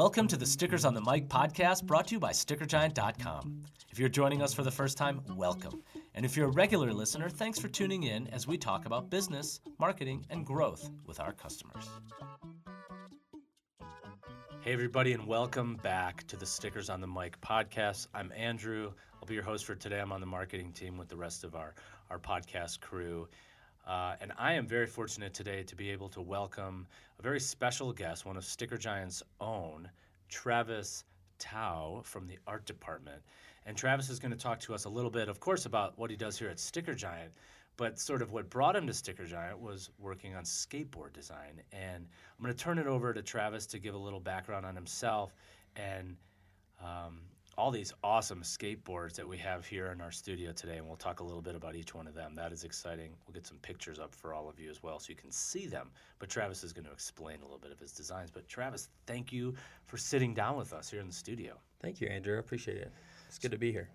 Welcome to the Stickers on the Mic podcast brought to you by StickerGiant.com. If you're joining us for the first time, welcome. And if you're a regular listener, thanks for tuning in as we talk about business, marketing, and growth with our customers. Hey, everybody, and welcome back to the Stickers on the Mic podcast. I'm Andrew. I'll be your host for today. I'm on the marketing team with the rest of our, our podcast crew. Uh, and I am very fortunate today to be able to welcome a very special guest, one of Sticker Giant's own, Travis Tao from the art department. And Travis is going to talk to us a little bit, of course, about what he does here at Sticker Giant, but sort of what brought him to Sticker Giant was working on skateboard design. And I'm going to turn it over to Travis to give a little background on himself and um, all these awesome skateboards that we have here in our studio today, and we'll talk a little bit about each one of them. That is exciting. We'll get some pictures up for all of you as well so you can see them. But Travis is going to explain a little bit of his designs. But Travis, thank you for sitting down with us here in the studio. Thank you, Andrew. I appreciate it. It's good to be here.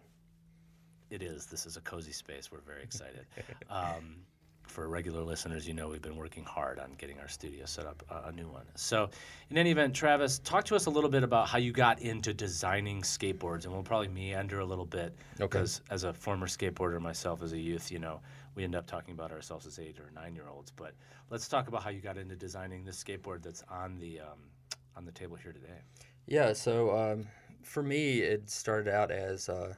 It is. This is a cozy space. We're very excited. Um, for regular listeners, you know we've been working hard on getting our studio set up uh, a new one. So, in any event, Travis, talk to us a little bit about how you got into designing skateboards, and we'll probably meander a little bit because, as a former skateboarder myself, as a youth, you know, we end up talking about ourselves as eight or nine year olds. But let's talk about how you got into designing this skateboard that's on the um, on the table here today. Yeah. So um, for me, it started out as uh,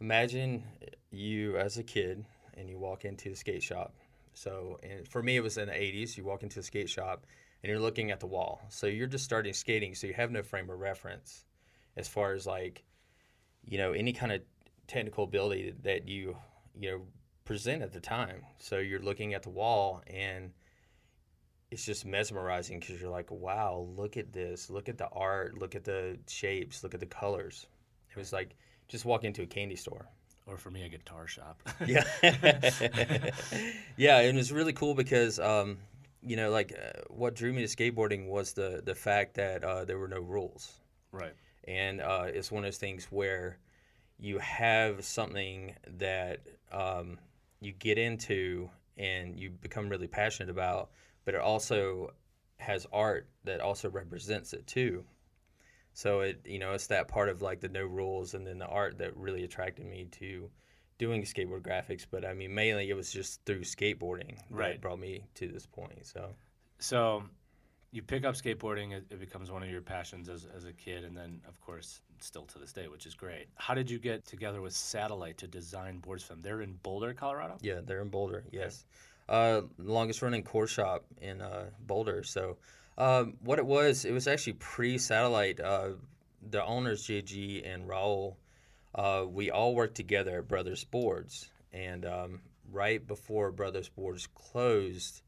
imagine you as a kid and you walk into the skate shop so for me, it was in the 80s. You walk into a skate shop and you're looking at the wall. So you're just starting skating, so you have no frame of reference as far as like, you know, any kind of technical ability that you, you know, present at the time. So you're looking at the wall and it's just mesmerizing because you're like, wow, look at this. Look at the art. Look at the shapes. Look at the colors. It was like just walk into a candy store or for me, a guitar shop. yeah, yeah, it was really cool because um, you know, like uh, what drew me to skateboarding was the the fact that uh, there were no rules. Right. And uh, it's one of those things where you have something that um, you get into and you become really passionate about, but it also has art that also represents it too. So it you know it's that part of like the no rules and then the art that really attracted me to doing skateboard graphics. But I mean mainly it was just through skateboarding right. that brought me to this point. So so you pick up skateboarding it, it, becomes one of your passions as, as a kid and then of course still to this day which is great how did you get together with satellite to design boards for them they're in boulder colorado yeah they're in boulder yes okay. uh, longest running core shop in uh, boulder so um, what it was, it was actually pre-satellite. Uh, the owners, JG and Raul, uh, we all worked together at Brothers Boards, and um, right before Brothers Boards closed,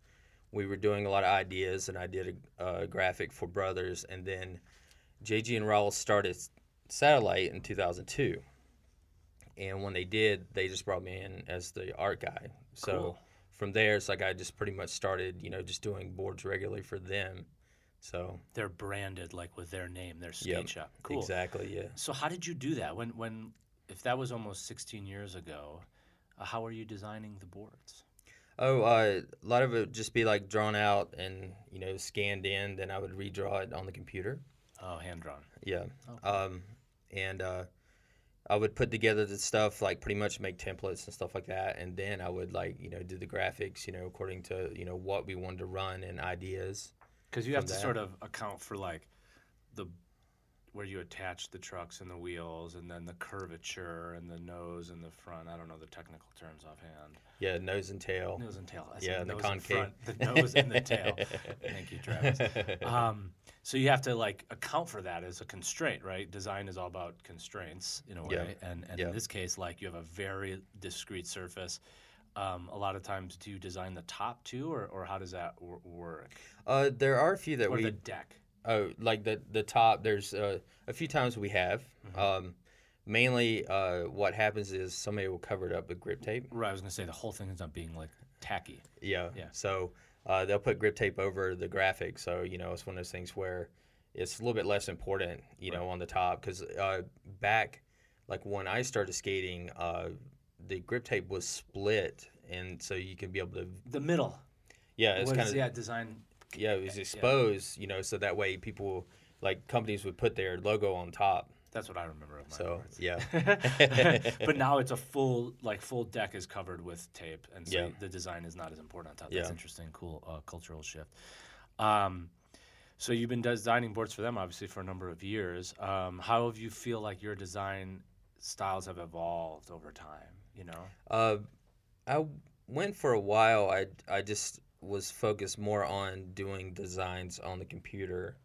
we were doing a lot of ideas, and I did a, a graphic for Brothers, and then JG and Raul started Satellite in 2002. And when they did, they just brought me in as the art guy. So cool. from there, it's like I just pretty much started, you know, just doing boards regularly for them so they're branded like with their name, their skate yep, shop. Cool. Exactly. Yeah. So how did you do that? When when if that was almost 16 years ago, uh, how are you designing the boards? Oh, uh, a lot of it would just be like drawn out and you know scanned in. Then I would redraw it on the computer. Oh, hand drawn. Yeah. Oh, Um, and uh, I would put together the stuff like pretty much make templates and stuff like that, and then I would like you know do the graphics you know according to you know what we wanted to run and ideas because you have to that. sort of account for like the where you attach the trucks and the wheels and then the curvature and the nose and the front. I don't know the technical terms offhand. Yeah, nose and tail. Nose and tail. I yeah, the, the concave. the nose and the tail. Thank you, Travis. Um, so you have to like account for that as a constraint, right? Design is all about constraints in a way, yeah. and, and yeah. in this case, like you have a very discrete surface um, a lot of times do you design the top too, or, or how does that w- work? Uh, there are a few that or we the deck. Oh, like the the top. There's uh, a few times we have. Mm-hmm. Um, mainly, uh, what happens is somebody will cover it up with grip tape. Right. I was gonna say the whole thing ends up being like tacky. Yeah. Yeah. So uh, they'll put grip tape over the graphic. So you know, it's one of those things where it's a little bit less important, you right. know, on the top because uh, back, like when I started skating, uh, the grip tape was split, and so you can be able to the middle. Yeah, it's kind of yeah design. Yeah, it was exposed, yeah. you know, so that way people like companies would put their logo on top. That's what I remember of my So yeah, but now it's a full like full deck is covered with tape, and so Yeah. the design is not as important on top. That's Yeah. interesting, cool uh, cultural shift. Um, so you've been designing boards for them obviously for a number of years. Um, how have you feel like your design styles have evolved over time? You know, uh, I went for a while. I I just was focused more on doing designs on the computer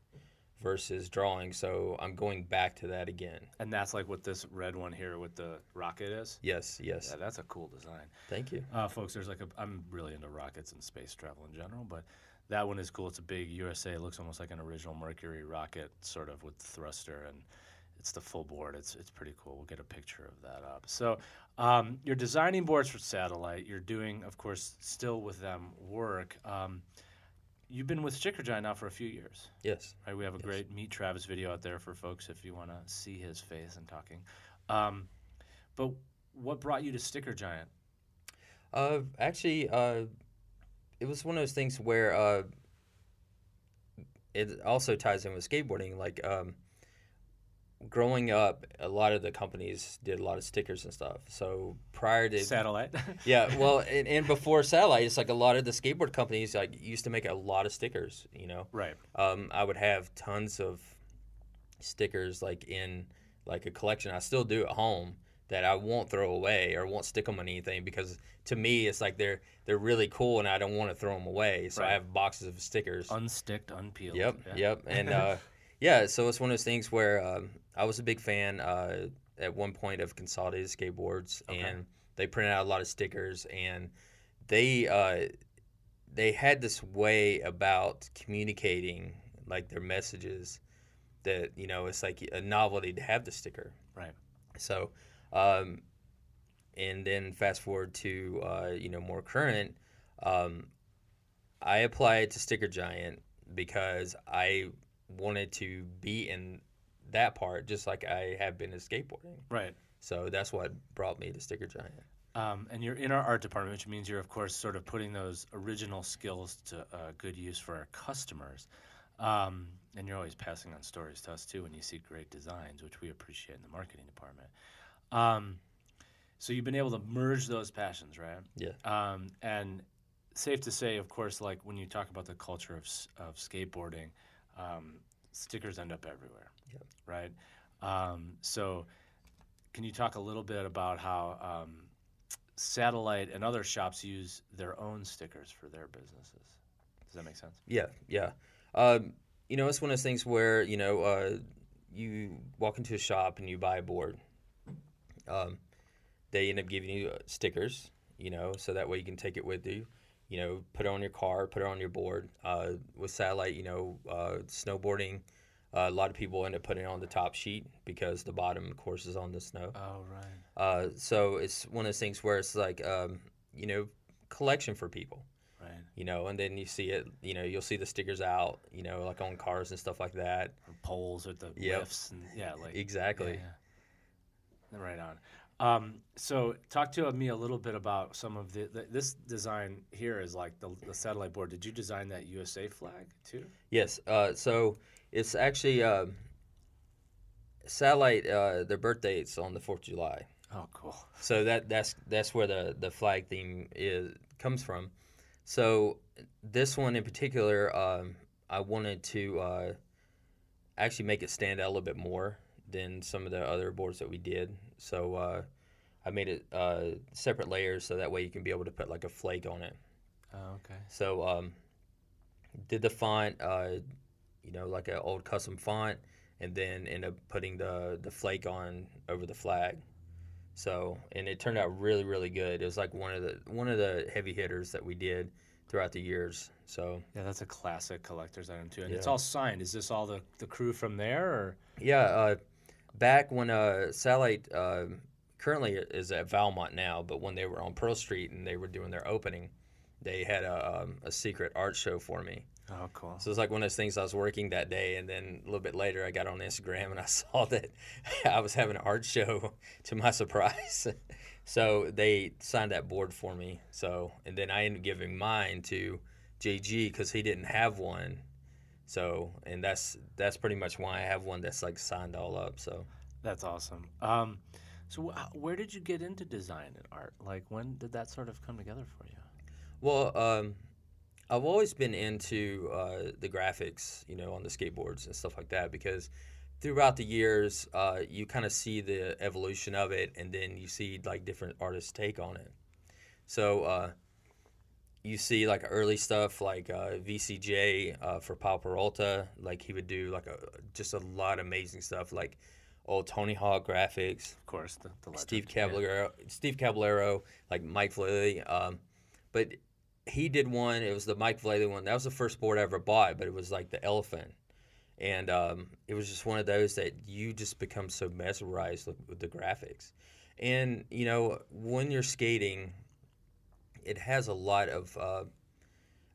versus drawing. So I'm going back to that again. and that's like what this red one here with the rocket is. Yes, yes. Yeah, that's a cool design. Thank you. Uh, folks, there's like a. I'm really into rockets and space travel in general, but that one is cool. It's a big USA. It looks almost like an original Mercury rocket, sort of with thruster, and it's the full board. It's it's pretty cool. We'll get a picture of that up. So, um, you're designing boards for satellite. You're doing, of course, still with them work. Um, you've been with Sticker Giant now for a few years, Yes. right? We have a great Meet Travis video out there for folks if you want to see his face and talking. Um, but what brought you to Sticker Giant? Uh, actually, uh, it was one of those things where uh, it also ties in with skateboarding. Like um, growing up, a lot of the companies did a lot of stickers and stuff. So prior to Satellite. yeah, well, and, and before satellite, it's like a lot of the skateboard companies like used to make a lot of stickers. You know, right. um, I would have tons of stickers like in like a collection. I still do at home that I won't throw away or won't stick them on anything because to me it's like they're they're really cool and I don't want to throw them away. So I have boxes of stickers. Unsticked, unpeeled. Yep, Yeah. yep, and uh, yeah. So it's one of those things where um, I was a big fan uh, at one point of Consolidated Skateboards, Okay. and they printed out a lot of stickers, and they uh, they had this way about communicating like their messages that you know it's like a novelty to have the sticker. Right. So, um, and then fast forward to uh, you know more current, um, I applied to Sticker Giant because I wanted to be in that part just like I have been in skateboarding. Right. So that's what brought me to Sticker Giant. Um, and you're in our art department, which means you're, of course, sort of putting those original skills to uh, good use for our customers. Um, and you're always passing on stories to us, too, when you see great designs, which we appreciate in the marketing department. Um, so you've been able to merge those passions, right? Yeah. Um, and safe to say, of course, like when you talk about the culture of, of skateboarding, um, stickers end up everywhere, Yep. right? Um, so can you talk a little bit about how um, Satellite and other shops use their own stickers for their businesses? Does that make sense? Yeah, yeah. Um, you know, it's one of those things where you know uh, you walk into a shop and you buy a board. Um, they end up giving you uh, stickers, you know, so that way you can take it with you. You know, put it on your car, put it on your board. Uh, with satellite, you know, uh, snowboarding, uh, a lot of people end up putting it on the top sheet because the bottom, of course, is on the snow. Oh, right. Uh, so it's one of those things where it's like, um, you know, collection for people Right. you know, and then you see it, you know, you'll see the stickers out, you know, like on cars and stuff like that. Or poles with the Yep. lifts. And, yeah, like Exactly. Yeah, yeah. Right on. Um, so, talk to me a little bit about some of the, the this design here is like the, the satellite board. Did you design that USA flag too? Yes. Uh, so it's actually uh, satellite. Uh, their birthday is on the Fourth of July, Oh, cool. so that that's that's where the the flag theme is comes from. So this one in particular, um, I wanted to uh, actually make it stand out a little bit more than some of the other boards that we did. So uh, I made it uh, separate layers so that way you can be able to put like a flake on it. Oh, okay. So um, did the font, uh, you know, like an old custom font, and then end up putting the the flake on over the flag. So and it turned out really really good. It was like one of the one of the heavy hitters that we did throughout the years. So Yeah, that's a classic collector's item too, and it's all signed. Is this all the, the crew from there, or yeah, uh, back when uh, Satellite uh, currently is at Valmont now, but when they were on Pearl Street and they were doing their opening, they had a, um, a secret art show for me. oh, cool. So it's like one of those things I was working that day, and then a little bit later, I got on Instagram and I saw that I was having an art show to my surprise. so they signed that board for me. So, and then I ended up giving mine to JG because he didn't have one. So, and that's that's pretty much why I have one that's like signed all up. So That's awesome. Um, so wh- where did you get into design and art? Like when did that sort of come together for you? Well, um, I've always been into uh, the graphics, you know, on the skateboards and stuff like that because throughout the years, uh, you kind of see the evolution of it, and then you see like different artists' take on it. So uh, you see like early stuff like uh, VCJ uh, for Powell Peralta, like he would do like a, just a lot of amazing stuff, like old Tony Hawk graphics. Of course, the, the. Steve Yeah. Caballero, Steve Caballero, like Mike Vallely. Um, but he did one. It was the Mike Vallely one. That was the first board I ever bought. But it was like the elephant, and um, it was just one of those that you just become so mesmerized with, with the graphics. And you know, when you're skating, it has a lot of, uh,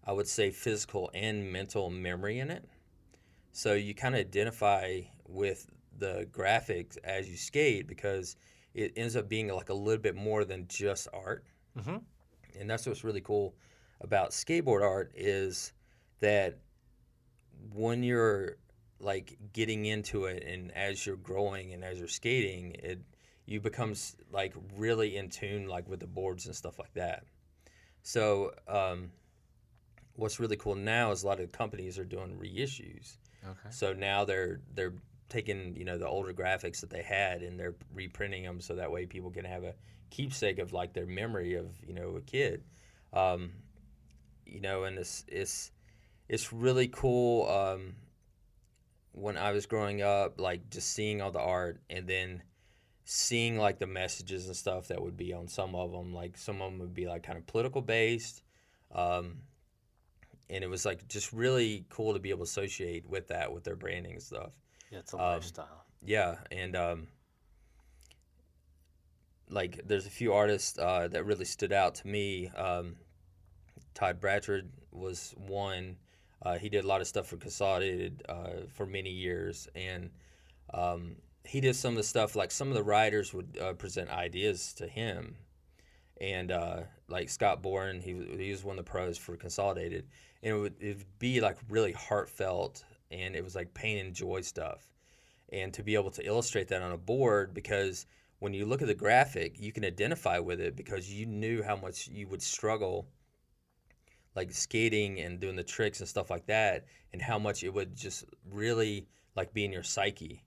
I would say, physical and mental memory in it. So you kind of identify with the graphics as you skate because it ends up being like a little bit more than just art. Mhm. And that's what's really cool about skateboard art is that when you're like getting into it and as you're growing and as you're skating, it you becomes like really in tune like with the boards and stuff like that. So um, what's really cool now is a lot of companies are doing reissues. Okay. So now they're they're taking you know the older graphics that they had and they're reprinting them so that way people can have a keepsake of like their memory of you know a kid. Um, you know, and it's it's it's really cool. Um, when I was growing up, like just seeing all the art and then seeing like the messages and stuff that would be on some of them. Like some of them would be like kind of political based. Um, and it was like just really cool to be able to associate with that with their branding and stuff. Yeah, it's a Um, lifestyle. Yeah, and um, like there's a few artists uh, that really stood out to me. Um, Todd Bratrud was one. Uh, he did a lot of stuff for Consolidated uh, for many years, and um, he did some of the stuff like some of the writers would uh, present ideas to him, and uh, like Scott Bourne, he he was one of the pros for Consolidated, and it would, it would be like really heartfelt, and it was like pain and joy stuff. And to be able to illustrate that on a board because when you look at the graphic you can identify with it because you knew how much you would struggle like skating and doing the tricks and stuff like that and how much it would just really like be in your psyche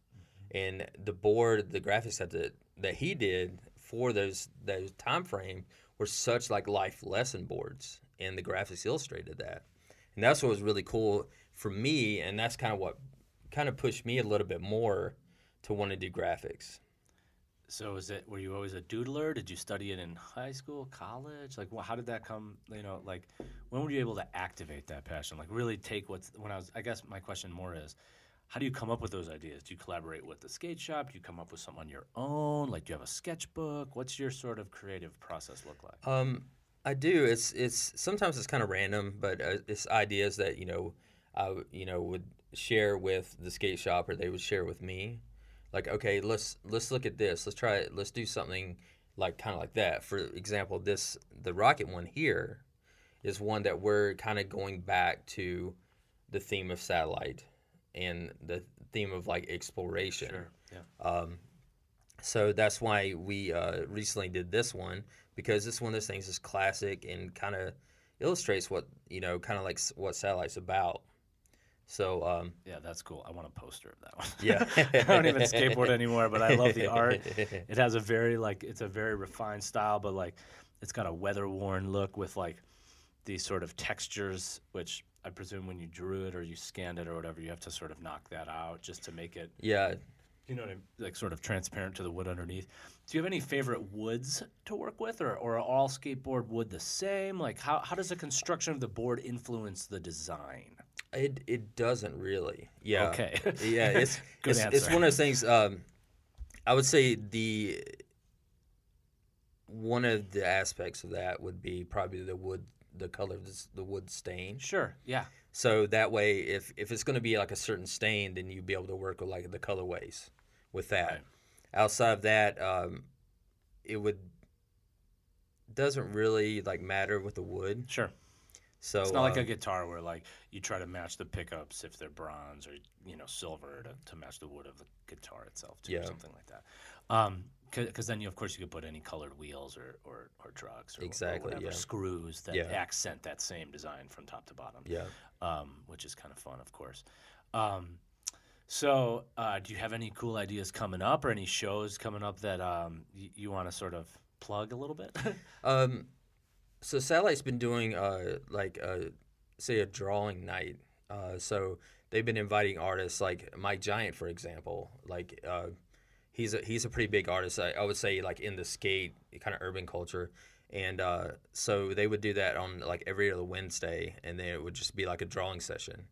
and the board the graphics that the, that he did for those those time frame were such like life lesson boards and the graphics illustrated that and that's what was really cool for me and that's kind of what kind of pushed me a little bit more to want to do graphics So is it? Were you always a doodler? Did you study it in high school, college? Like, how did that come? You know, like, when were you able to activate that passion? Like, really take what's when I was. I guess my question more is, how do you come up with those ideas? Do you collaborate with the skate shop? Do you come up with something on your own? Like, do you have a sketchbook? What's your sort of creative process look like? Um, I do. It's it's sometimes it's kind of random, but uh, it's ideas that you know I you know would share with the skate shop or they would share with me. Like, okay, let's let's look at this. Let's try it. Let's do something like kind of like that. For example, this the rocket one here is one that we're kind of going back to the theme of satellite and the theme of like exploration. Sure. Yeah. Um, so that's why we uh, recently did this one because this one of those things is classic and kind of illustrates what you know, kind of like what satellite's about. So um, Yeah, that's cool. I want a poster of that one. yeah, I don't even skateboard anymore, but I love the art. It has a very like it's a very refined style, but like it's got a weather worn look with like these sort of textures, which I presume when you drew it or you scanned it or whatever, you have to sort of knock that out just to make it yeah. you know what I mean, like sort of transparent to the wood underneath. Do you have any favorite woods to work with, or, or are all skateboard wood the same? Like how how does the construction of the board influence the design? It it doesn't really. Yeah. Okay. yeah, it's Good it's, it's one of those things. Um, I would say the one of the aspects of that would be probably the wood, the color of this, the wood stain. Sure. Yeah. So that way, if if it's going to be like a certain stain, then you'd be able to work with like the colorways with that. Right. Outside of that, um, it would doesn't really like matter with the wood. Sure. So It's not like uh, a guitar where like you try to match the pickups if they're bronze or you know silver to, to match the wood of the guitar itself too, or something like that. Um, because then you of course you could put any colored wheels or or, or drugs or, or whatever yeah. screws that Yeah. accent that same design from top to bottom. yeah. um, which is kind of fun, of course. Um, so, uh, do you have any cool ideas coming up, or any shows coming up that um, y- you want to sort of plug a little bit? Um, so Satellite's been doing uh like uh say a drawing night. Uh, so they've been inviting artists like Mike Giant, for example. Like uh, he's a he's a pretty big artist. I, I would say like in the skate kind of urban culture. And uh, so they would do that on like every other Wednesday, and then it would just be like a drawing session.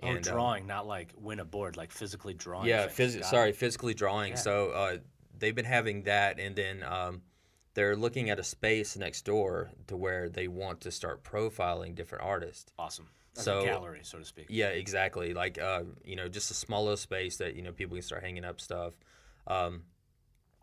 oh, And, uh, drawing, not like win a board, like physically drawing. yeah, phys- sorry, it. physically drawing. Yeah. So uh, they've been having that, and then um, they're looking at a space next door to where they want to start profiling different artists. awesome. So- a gallery, so to speak. Yeah, exactly. Like uh, you know, just a small little space that you know people can start hanging up stuff. Um,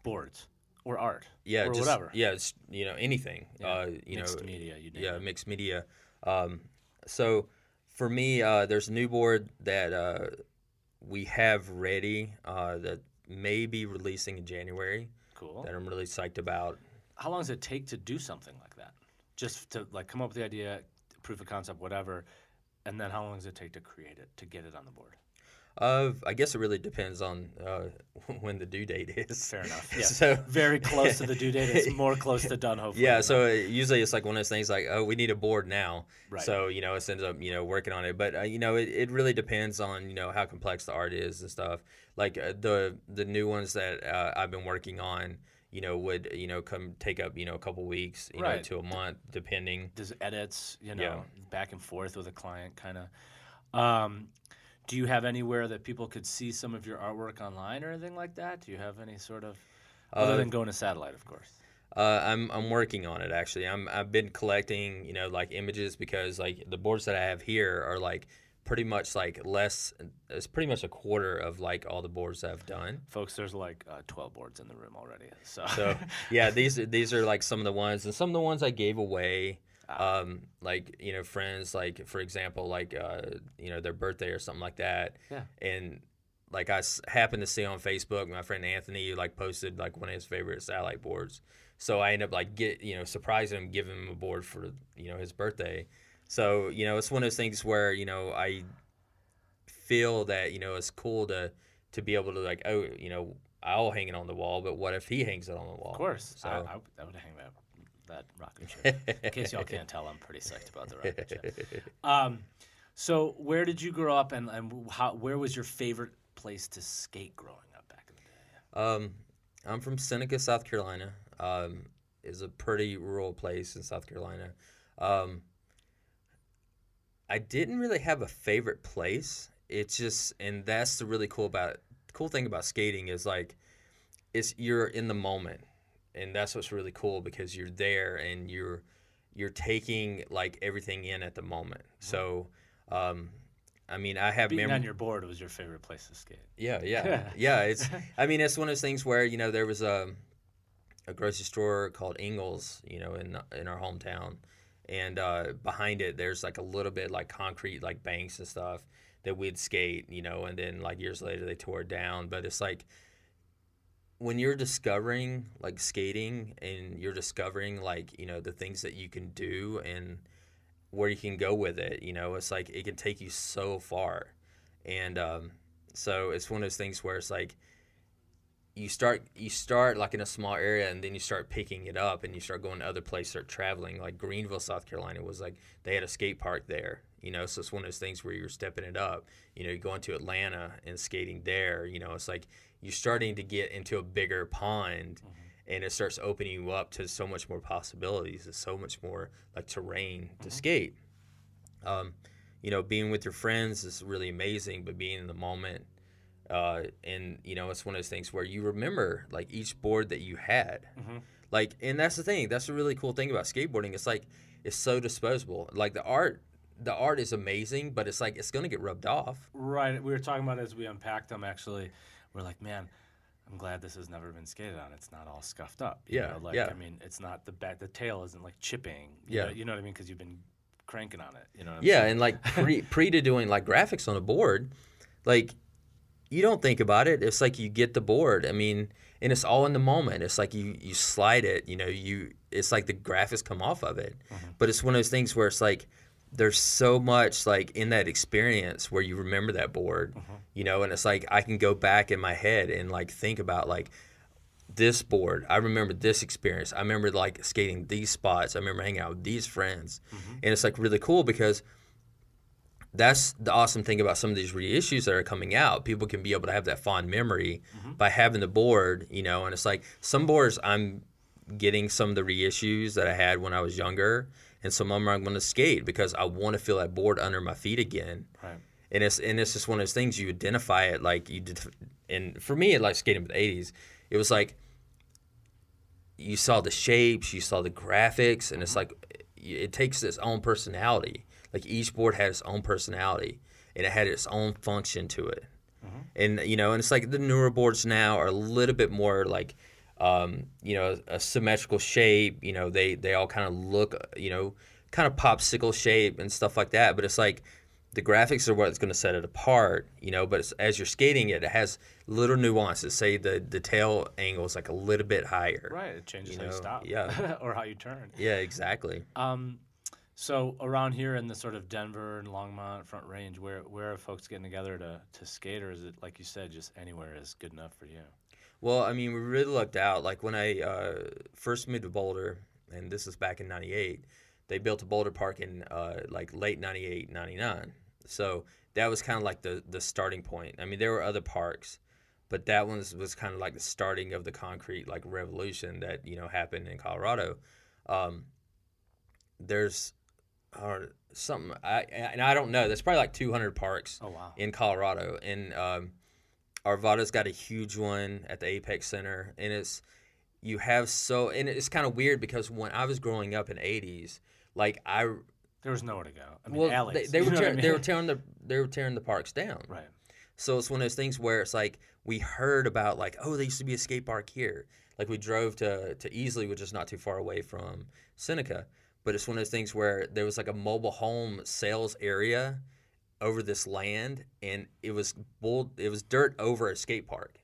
Boards or art. yeah, or just whatever. yeah, it's, you know anything. Yeah, Uh, you Mixed know, media. You yeah, it. mixed media. Um, so for me, uh, there's a new board that uh, we have ready uh, that may be releasing in January. Cool. that I'm really psyched about. How long does it take to do something like that? Just to like come up with the idea, proof of concept, whatever, and then how long does it take to create it, to get it on the board? Uh, I guess it really depends on uh, when the due date is. Fair enough. Yeah. So very close to the due date. It's more close to done, hopefully. yeah, so uh, usually it's like one of those things like, oh, we need a board now. Right. So you know, it ends up you know working on it, but uh, you know, it, it really depends on you know how complex the art is and stuff. Like uh, the the new ones that uh, I've been working on, you know, would you know come take up you know a couple weeks, you know, Right. to a month, depending. Does edits, you know, Yeah. back and forth with a client, kind of. Um, do you have anywhere that people could see some of your artwork online or anything like that? Do you have any sort of, other Uh, than going to satellite, of course? Uh, I'm I'm working on it actually. I'm I've been collecting you know like images because like the boards that I have here are like pretty much like less. It's pretty much a quarter of like all the boards that I've done. Folks, there's like uh, 12 boards in the room already. So, So yeah, these these are like some of the ones, and some of the ones I gave away. Um, like you know, friends, like for example, like uh, you know, their birthday or something like that. Yeah. And like I s- happened to see on Facebook, my friend Anthony like posted like one of his favorite satellite boards. So I end up like get you know surprising him, giving him a board for you know his birthday. So you know, it's one of those things where you know I feel that you know it's cool to to be able to like oh you know I'll hang it on the wall, but what if he hangs it on the wall? of course, So I, I, I would hang that, that rocking chair. In case y'all can't tell, I'm pretty psyched about the rocking chair. Um, so where did you grow up, and, and how, where was your favorite place to skate growing up back in the day? Um, I'm from Seneca, South Carolina. Um, is a pretty rural place in South Carolina. Um, I didn't really have a favorite place. It's just, and that's the really cool about cool thing about skating is like, it's you're in the moment, and that's what's really cool because you're there and you're you're taking like everything in at the moment. So, um, I mean, I have Being mem- on your board was your favorite place to skate. yeah, yeah, yeah. It's. I mean, it's one of those things where you know there was a a grocery store called Ingles, you know, in in our hometown, and uh, behind it there's like a little bit like concrete like banks and stuff that we'd skate, you know, and then like years later they tore it down. But it's like when you're discovering like skating and you're discovering like you know the things that you can do and where you can go with it you know it's like it can take you so far. And um, so it's one of those things where it's like you start you start like in a small area and then you start picking it up and you start going to other places start traveling. Like greenville south carolina was like they had a skate park there you know? So it's one of those things where you're stepping it up. You know you're going to atlanta and skating there you know? It's like you're starting to get into a bigger pond and it starts opening you up to so much more possibilities and so much more like terrain to skate. Um, you know being with your friends is really amazing but being in the moment uh, and you know it's one of those things where you remember like each board that you had Mhm. like and that's the thing that's the really cool thing about skateboarding it's like it's so disposable like the art the art is amazing but it's like it's gonna get rubbed off Right. We were talking about as we unpacked them. Actually, we're like, man, I'm glad this has never been skated on. It's not all scuffed up. you Yeah, know, Like, yeah. I mean, it's not the back. The tail isn't like chipping. You Yeah. Know, you know what I mean? Because you've been cranking on it. You know. yeah, saying? and like pre pre to doing like graphics on a board, like you don't think about it. It's like you get the board. I mean, and it's all in the moment. It's like you you slide it. You know, you it's like the graph has come off of it. Mm-hmm. But it's one of those things where it's like there's so much like in that experience where you remember that board. Mm-hmm. You know, and it's like I can go back in my head and like think about like this board. I remember this experience. I remember like skating these spots. I remember hanging out with these friends. Mm-hmm. And it's like really cool because that's the awesome thing about some of these reissues that are coming out. People can be able to have that fond memory mm-hmm. by having the board, you know, and it's like some boards I'm getting some of the reissues that I had when I was younger, and some of them I'm going to skate because I want to feel that board under my feet again. Right. And it's and it's just one of those things you identify it like you did. And for me, like skating with the '80s, it was like you saw the shapes, you saw the graphics, and it's mm-hmm. like it takes its own personality like each board had its own personality and it had its own function to it. Mm-hmm. And you know, and it's like the newer boards now are a little bit more like um, you know, a symmetrical shape, you know, they they all kind of look, you know, kind of popsicle shape and stuff like that, but it's like the graphics are what's going to set it apart, you know. But as you're skating it, it has little nuances. Say the the tail angle is like a little bit higher. Right, it changes you know? how you stop. Yeah, or how you turn. Yeah, exactly. Um, so around here in the sort of Denver and Longmont Front Range, where where are folks getting together to to skate, or is it like you said, just anywhere is good enough for you? Well, I mean, we really lucked out. Like when I uh, first moved to Boulder, and this was back in '98, they built a Boulder Park in uh, like late '98, '99. So that was kind of like the the starting point. I mean, there were other parks, but that one was, was kind of like the starting of the concrete like revolution that you know happened in Colorado. Um, there's or something. I and I don't know. There's probably like 200 parks. Oh, wow. in Colorado, and um, Arvada's got a huge one at the Apex Center, and it's you have so and it's kind of weird because when I was growing up in '80s, like I there was nowhere to go. I mean, well, alleys, they, they were tear, I mean? they were tearing the they were tearing the parks down. Right. So it's one of those things where it's like we heard about like oh there used to be a skate park here. Like we drove to to Easley, which is not too far away from Seneca but it's one of those things where there was like a mobile home sales area over this land and it was bull it was dirt over a skate park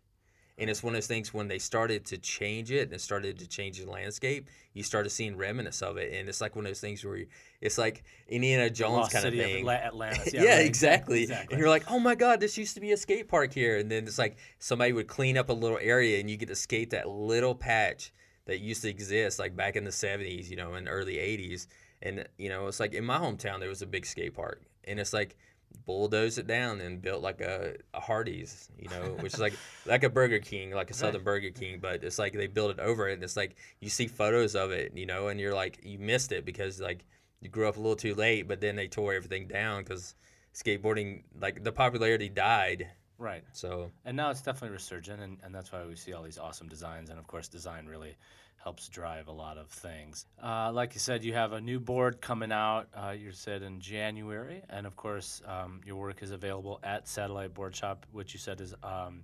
and it's one of those things when they started to change it and it started to change the landscape you started seeing remnants of it and it's like one of those things where you, it's like indiana jones kind of thing of Atlantis. yeah, yeah right. exactly. exactly and you're like oh my god this used to be a skate park here and then it's like somebody would clean up a little area and you get to skate that little patch that used to exist like back in the 70s, you know, in early 80s. And, you know, it's like in my hometown, there was a big skate park. And it's like, bulldozed it down and built like a, a Hardee's, you know, which is like like a Burger King, like a Southern Burger King, but it's like they built it over it. And it's like you see photos of it, you know, and you're like you missed it because like you grew up a little too late, but then they tore everything down because skateboarding like the popularity died Right. So and now it's definitely resurgent, and, and that's why we see all these awesome designs. And of course, design really helps drive a lot of things. Uh, like you said, you have a new board coming out. Uh, you said in January, and of course, um, your work is available at Satellite Board Shop, which you said is. Um,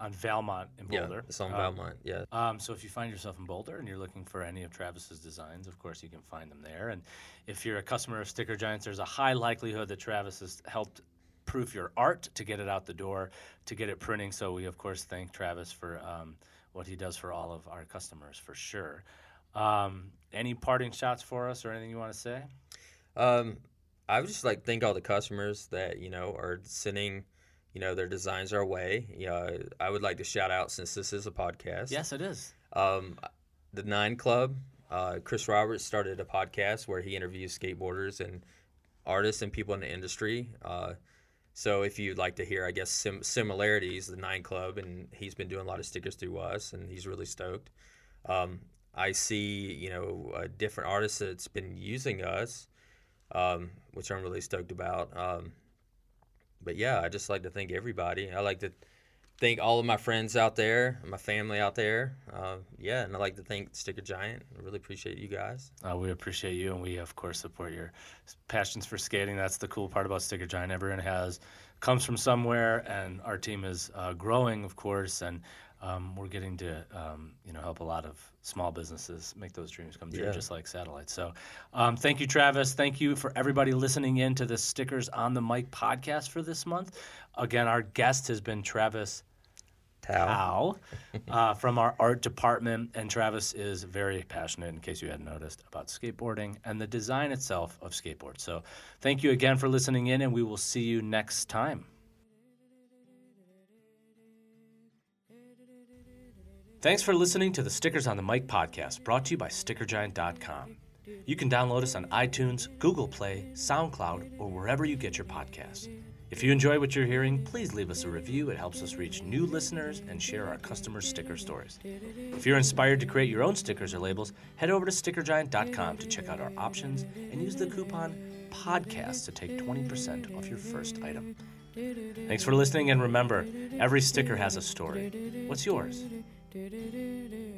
on Valmont in Boulder. Yeah, it's on um, Valmont. Yeah. Um, so if you find yourself in Boulder and you're looking for any of Travis's designs, of course you can find them there. And if you're a customer of Sticker Giants, there's a high likelihood that Travis has helped proof your art to get it out the door, to get it printing. So we of course thank Travis for um, what he does for all of our customers for sure. Um, any parting shots for us or anything you want to say? Um, I would just like thank all the customers that you know are sending you know their designs our way. You know, I would like to shout out since this is a podcast. Yes, it is. Um, the Nine Club. Uh, Chris Roberts started a podcast where he interviews skateboarders and artists and people in the industry. Uh, so if you'd like to hear, I guess sim- similarities, the Nine Club, and he's been doing a lot of stickers through us, and he's really stoked. Um, I see, you know, a different artist that's been using us, um, which I'm really stoked about. Um, but yeah, I just like to thank everybody. I like to thank all of my friends out there, my family out there. Uh, yeah, and I'd like to thank Sticker Giant. I really appreciate you guys. Uh, we appreciate you, and we of course support your passions for skating. That's the cool part about Sticker Giant. Everyone has comes from somewhere, and our team is uh, growing, of course, and um, we're getting to um, you know help a lot of small businesses make those dreams come true, Yeah. just like satellites. So, um, thank you, Travis. Thank you for everybody listening in to the Stickers on the Mic podcast for this month. Again, our guest has been Travis Tao. Uh, from our art department, and Travis is very passionate, in case you hadn't noticed, about skateboarding and the design itself of skateboards. So, thank you again for listening in, and we will see you next time. Thanks for listening to the Stickers on the Mic podcast, brought to you by StickerGiant.com. You can download us on iTunes, Google Play, SoundCloud, or wherever you get your podcasts. If you enjoy what you're hearing, please leave us a review. It helps us reach new listeners and share our customers' sticker stories. If you're inspired to create your own stickers or labels, head over to StickerGiant.com to check out our options and use the coupon PODCAST to take 20% off your first item. Thanks for listening, and remember, every sticker has a story. What's yours? Do do do do